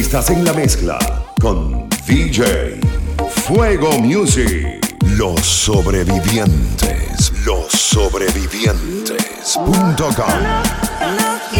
Estás en la mezcla con DJ Fuego Music. Los sobrevivientes. Los sobrevivientes.com.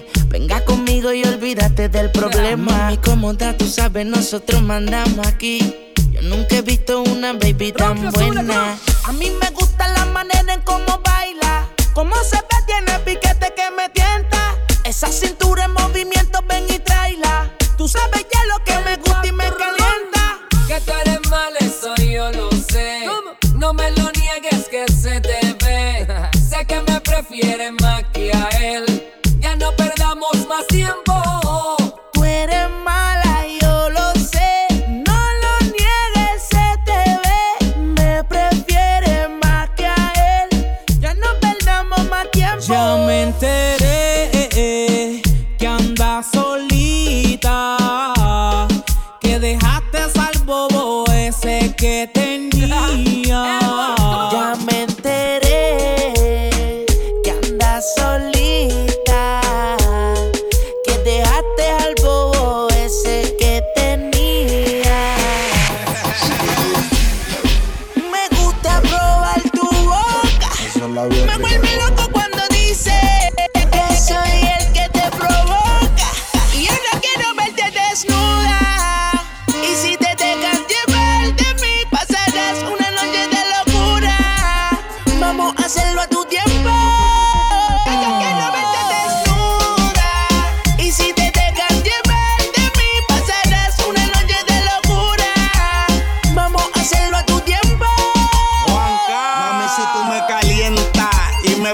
Venga conmigo y olvídate del problema. Y como da, tú sabes, nosotros mandamos aquí. Yo nunca he visto una baby tan buena. A mí me gusta la manera en cómo baila. Cómo se ve, tiene piquete que me tienta. Esa cintura en movimiento, ven y traila. Tú sabes ya lo que me gusta y me calienta. Que tú eres mal, eso yo lo sé. No me lo niegues que se te ve. sé que me prefieres más que a él. Tiempo.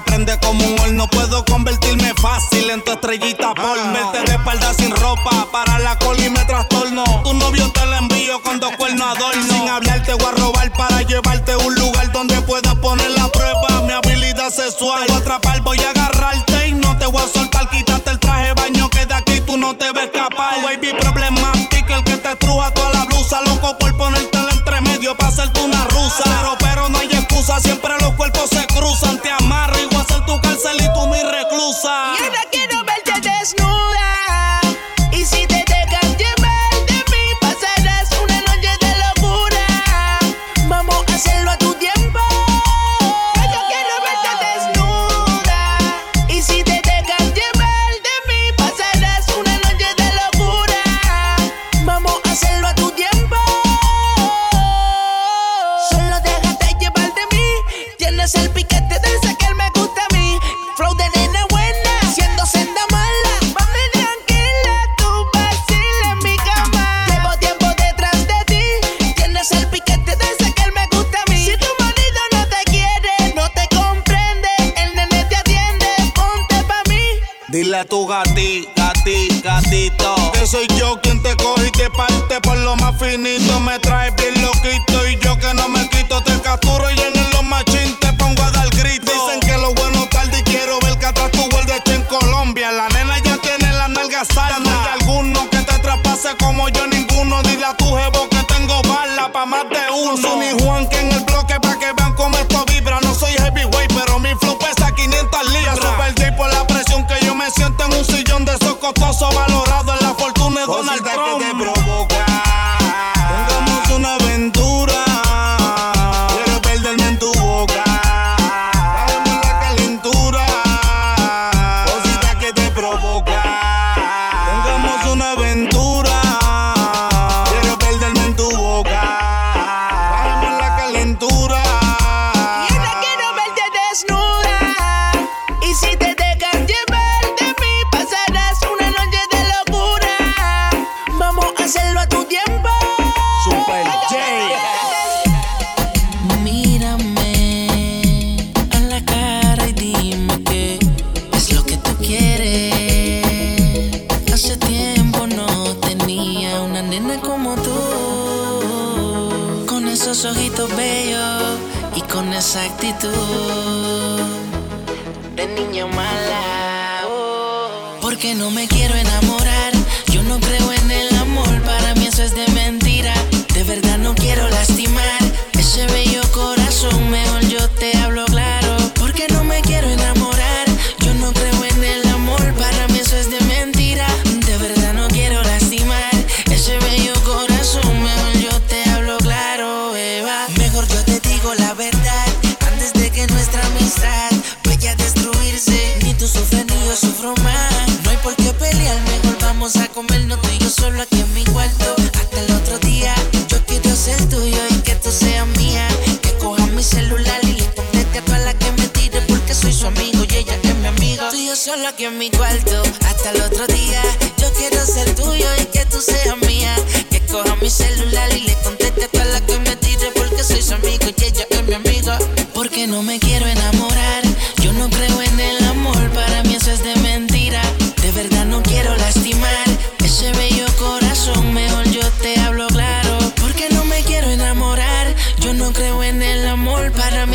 Prende como un horno. Puedo convertirme fácil en tu estrellita por Verte de espalda sin ropa, para la cola y me trastorno. Tu novio te lo envío con dos cuernos adorno. Sin hablarte voy a robar para llevarte a un lugar donde puedas poner la prueba. Mi habilidad sexual. Te voy a atrapar, voy a agarrarte y no te voy a soltar. Quítate el traje baño que de aquí tú no te ves escapar. Baby problemático, el que te truja toda la blusa. Loco por ponerte el entre medio para hacerte una rusa. Pero, por lo más finito. Me trae bien loquito y yo que no me quito. Te capturo y en los machín te pongo a dar grito. Dicen que lo bueno tarde y quiero ver que atrás tu vuelves en Colombia. La nena ya tiene la nalga hay alguno que te traspase como yo ninguno. Dile a tu jevo que tengo bala pa' más de uno. Son y Juan que en el bloque pa' que vean cómo esto vibra. No soy heavyweight, pero mi flow pesa 500 libras. Super por la presión que yo me siento en un sillón de esos costosos valorado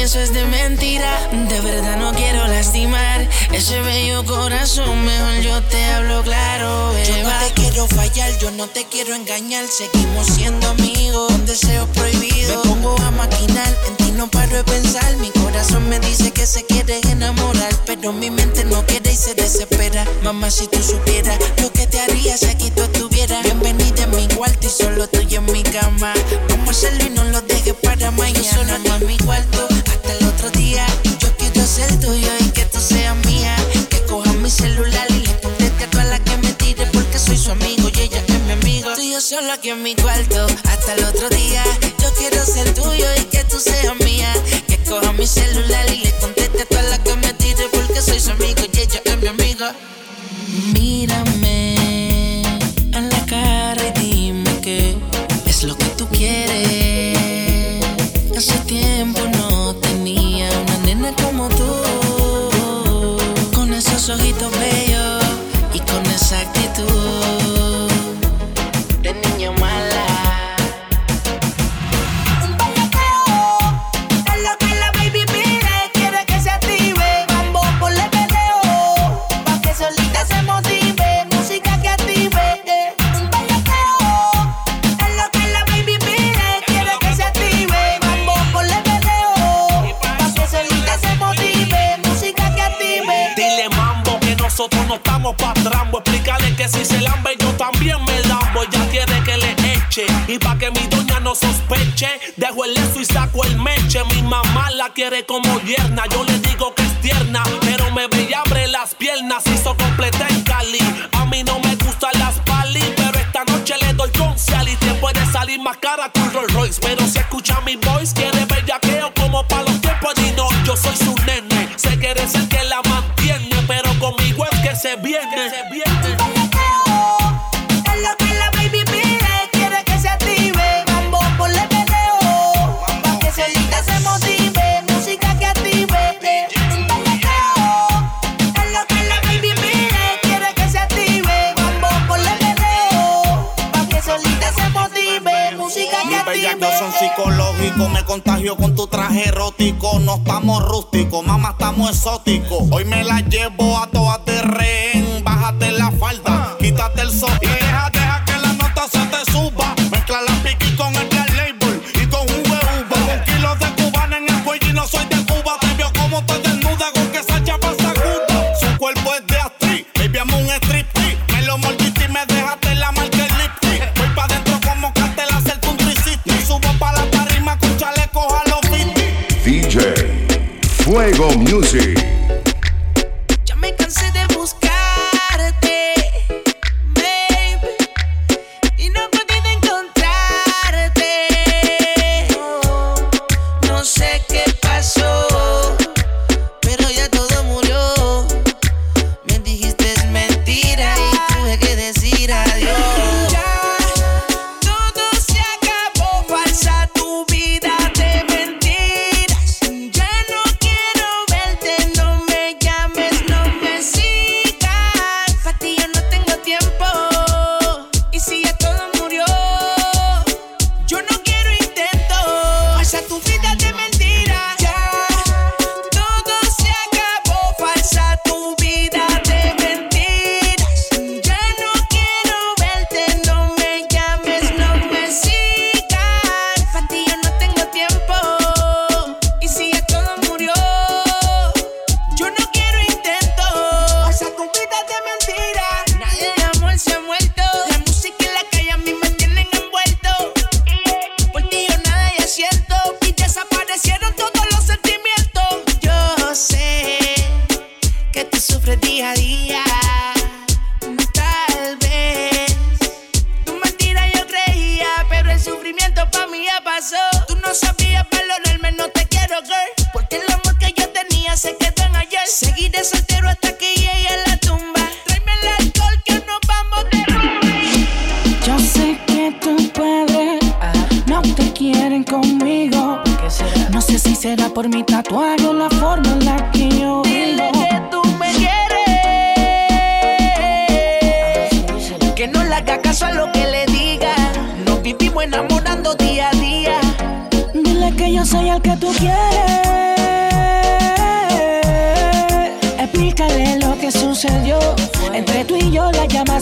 eso es de mentira. De verdad no quiero lastimar ese bello corazón. Mejor yo te hablo claro. Yo no te quiero fallar, yo no te quiero engañar. Seguimos siendo amigos, con deseos prohibidos. Me pongo a maquinar, en ti no paro de pensar. Mi corazón me dice que se quiere enamorar, pero mi mente no quiere y se desespera. Mamá, si tú supieras lo que te haría si aquí tú estuvieras. Bienvenida en mi cuarto y solo tú y en mi cama. Vamos a hacerlo y no lo dejes para mañana. Yo solo en mi cuarto otro día. Yo quiero ser tuyo y que tú seas mía. Que coja mi celular y le conteste a todas las que me tire porque soy su amigo y ella es mi amiga. Tú y yo solo aquí en mi cuarto hasta el otro día. Yo quiero ser tuyo y que tú seas mía. Que coja mi celular y le conteste a todas las que me tire porque soy su amigo y ella es mi amiga. Mírame escucha mi voice, quiere bellaqueo como pa' los tiempos. Y no, yo soy su nene. Se quiere ser que la mantiene, pero conmigo es que se viene. se viene. Contagio con tu traje erótico. No estamos rústicos, mamá, estamos exóticos. Hoy me la llevo a todas de. Fuego Music.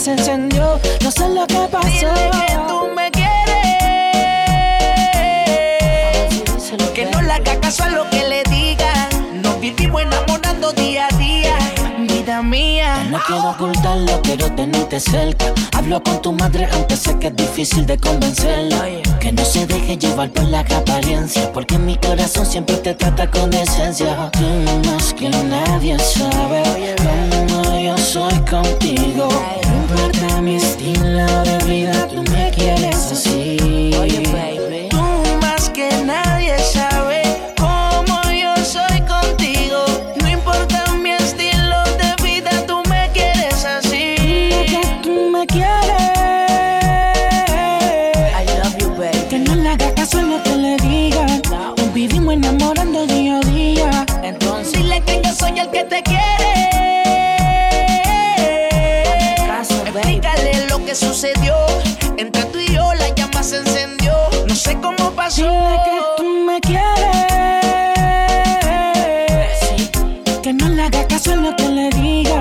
Se encendió. No sé lo que pasó. Dile que tú me quieres. Que no le haga caso a lo que le diga. Nos vivimos enamorando día a día. No quiero ocultarlo, quiero tenerte cerca. Hablo con tu madre, aunque sé que es difícil de convencerla. Que no se deje llevar por la apariencia. Porque mi corazón siempre te trata con decencia. Tú más que nadie sabe cómo yo soy contigo importa mi estilo de vida, pasó. Dile que tú me quieres. Que no le haga caso a lo que le diga.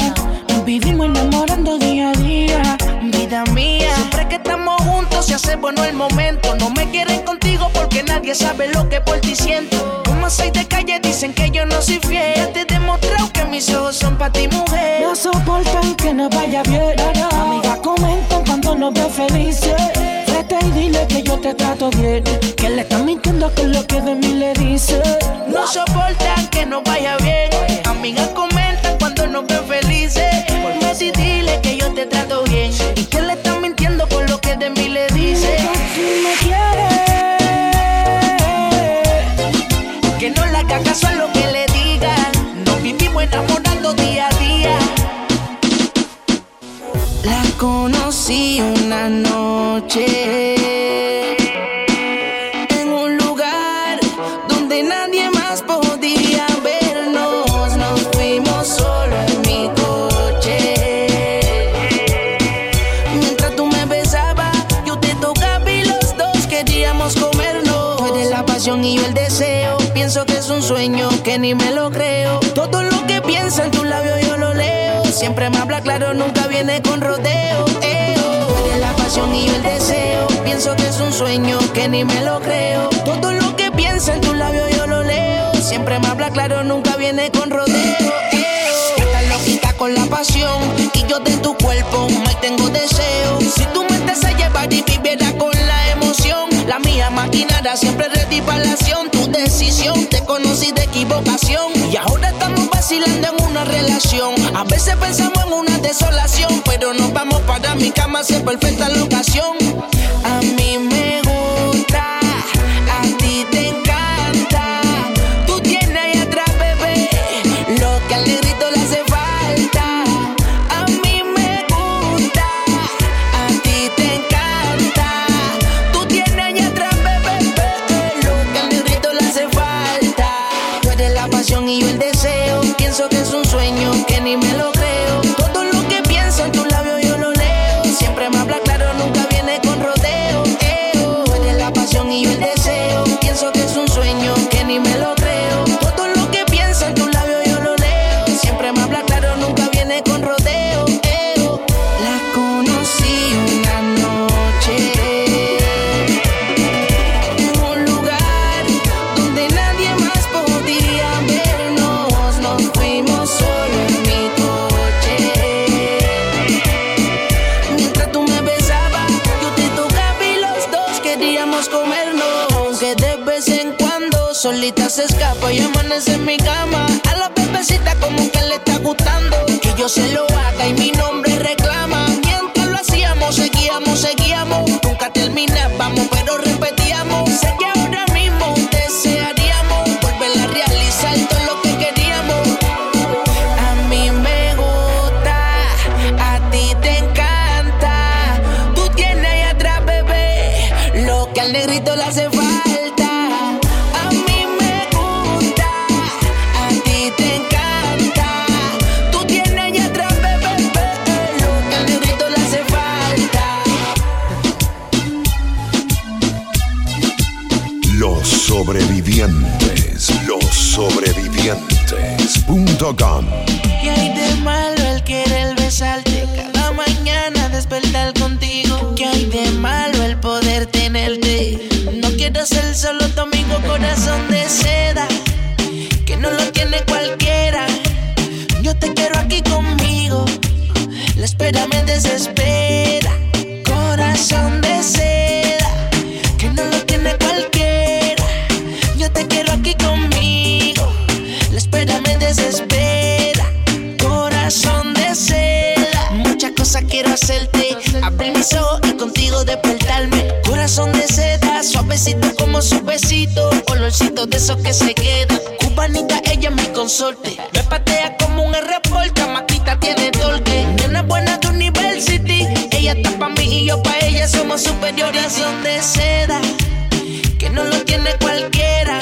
Nos vivimos enamorando día a día. Vida mía. Siempre que estamos juntos se hace bueno el momento. No me quieren contigo porque nadie sabe lo que por ti siento. Como seis de calle dicen que yo no soy fiel. Te demostrado que mis ojos son para ti, mujer. No soportan que no vaya bien. Amigas comentan cuando nos veo felices. Vete y dile que yo te trato bien. Que mintiendo que lo que de mí le dice. No soportan que no vaya bien. Amigas comentan ni me lo creo. Todo lo que piensa en tu labio yo lo leo. Siempre me habla claro, nunca viene con rodeo. La pasión y el deseo. Pienso que es un sueño que ni me lo creo. Todo lo que piensa en tu labio yo lo leo. Siempre me habla claro, nunca viene con rodeo. Eo. Estás loquita con la pasión y yo de tu cuerpo me tengo deseo. Si tú me te a llevar y viviera con la mía maquinara siempre ready para la acción. Tu decisión te conocí de equivocación y ahora estamos vacilando en una relación. A veces pensamos en una desolación, pero nos vamos para mi cama si es perfecta la ocasión. Solita se escapa y amanece en mi cama. A la bebecita como que le está gustando. Que yo se lo haga y mi nombre espera me desespera. Corazón de seda. Que no lo tiene cualquiera. Yo te quiero aquí conmigo. La espera me desespera. Corazón de seda. Muchas cosas quiero hacerte. Abrir mis ojos y contigo despertarme. Corazón de seda. Suavecito como su besito. Olorcito de esos que se quedan. Cubanita, ella es mi consorte. Superiores. Corazón de seda. Que no lo tiene cualquiera.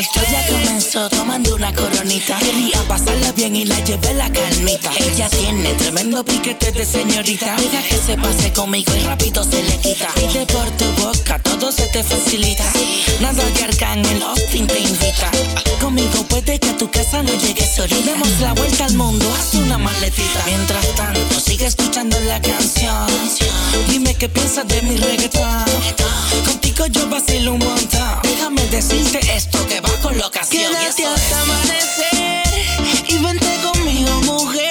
Esto ya comenzó tomando una corona. Quería pasarla bien y la llevé la calmita. Ella tiene tremendo piquete de señorita. Deja que se pase conmigo y rápido se le quita. Pide por tu boca, todo se te facilita. Nada que el Austin te invita. Conmigo puede que a tu casa no llegues ahorita. Demos la vuelta al mundo, haz una maletita. Mientras tanto, sigue escuchando la canción. Dime qué piensas de mi reggaetón. Contigo yo vacilo un montón. Déjame decirte esto que va con locación. Quédate hasta amanecer y vente conmigo, mujer.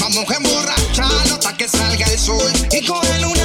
Vamos a emborracharnos hasta que salga el sol. Y un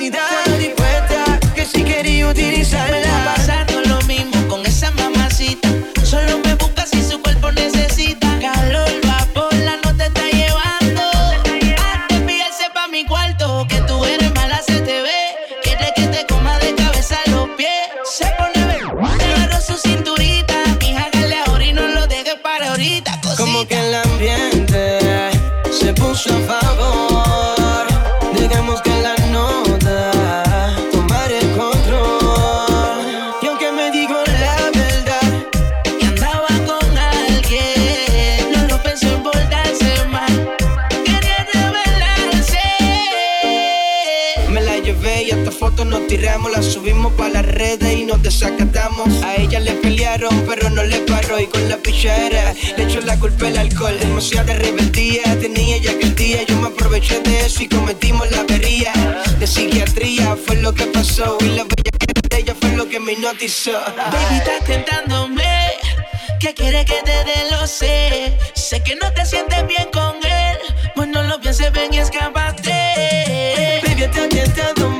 intensidad. Tiramos, la subimos pa' las redes y nos desacatamos. A ella le pelearon, pero no le paró y con la pichadera le echó la culpa el alcohol. Demasiada rebeldía tenía ya aquel día. Yo me aproveché de eso y cometimos la avería de psiquiatría. Fue lo que pasó y la bella de ella fue lo que me hipnotizó. Baby, estás tentándome. ¿Qué quiere que te dé? Lo sé. Sé que no te sientes bien con él. Pues no lo pienses, ven y escápate. Baby, estás tentándome.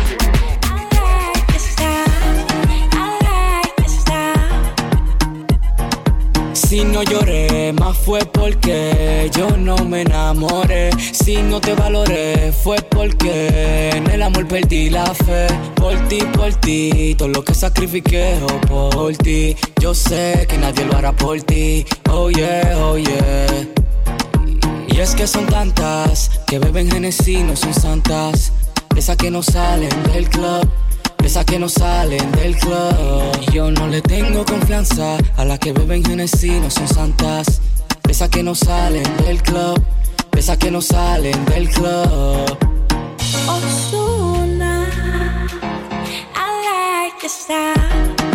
Si no lloré, más fue porque yo no me enamoré. Si no te valoré, fue porque en el amor perdí la fe. Por ti, por ti, todo lo que sacrifiqué oh, por ti. Yo sé que nadie lo hará por ti. Oh yeah, oh yeah. Y es que son tantas que beben Genesis, no son santas. Esas que no salen del club. Esas que no salen del club. Y yo no le tengo confianza a las que beben Genesis, no son santas. Esas que no salen del club. Esas que no salen del club. Ozuna, I like your style,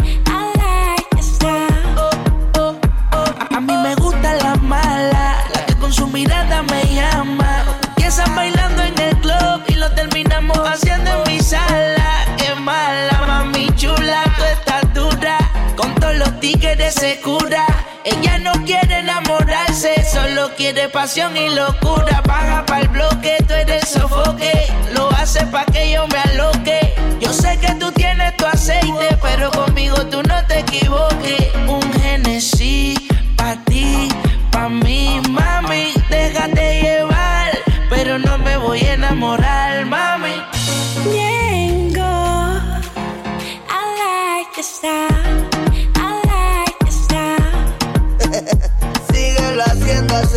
se cura. Ella no quiere enamorarse, solo quiere pasión y locura. Paga para el bloque, tú eres sofoque. Lo hace pa' que yo me aloque. Yo sé que tú tienes tu aceite, pero conmigo tú no te equivoques. Un Genesis pa' ti, pa' mí, mami. Déjate llevar, pero no me voy a enamorar,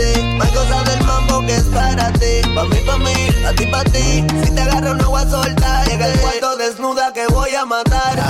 hay cosas del mambo que es para ti. Pa' mí, pa' mí, a ti, pa' ti. Si te agarro, no voy a soltar. Llega el cuarto desnuda que voy a matarte.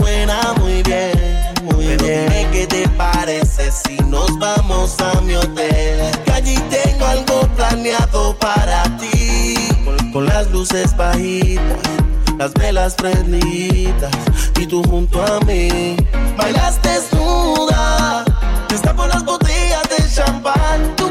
Suena muy bien, muy bien. Dime qué te parece si nos vamos a mi hotel, que allí tengo algo planeado para ti, con, con las luces bajitas. Las velas prendidas y tú junto a mí bailas desnuda. Destapo las botellas de champán, tu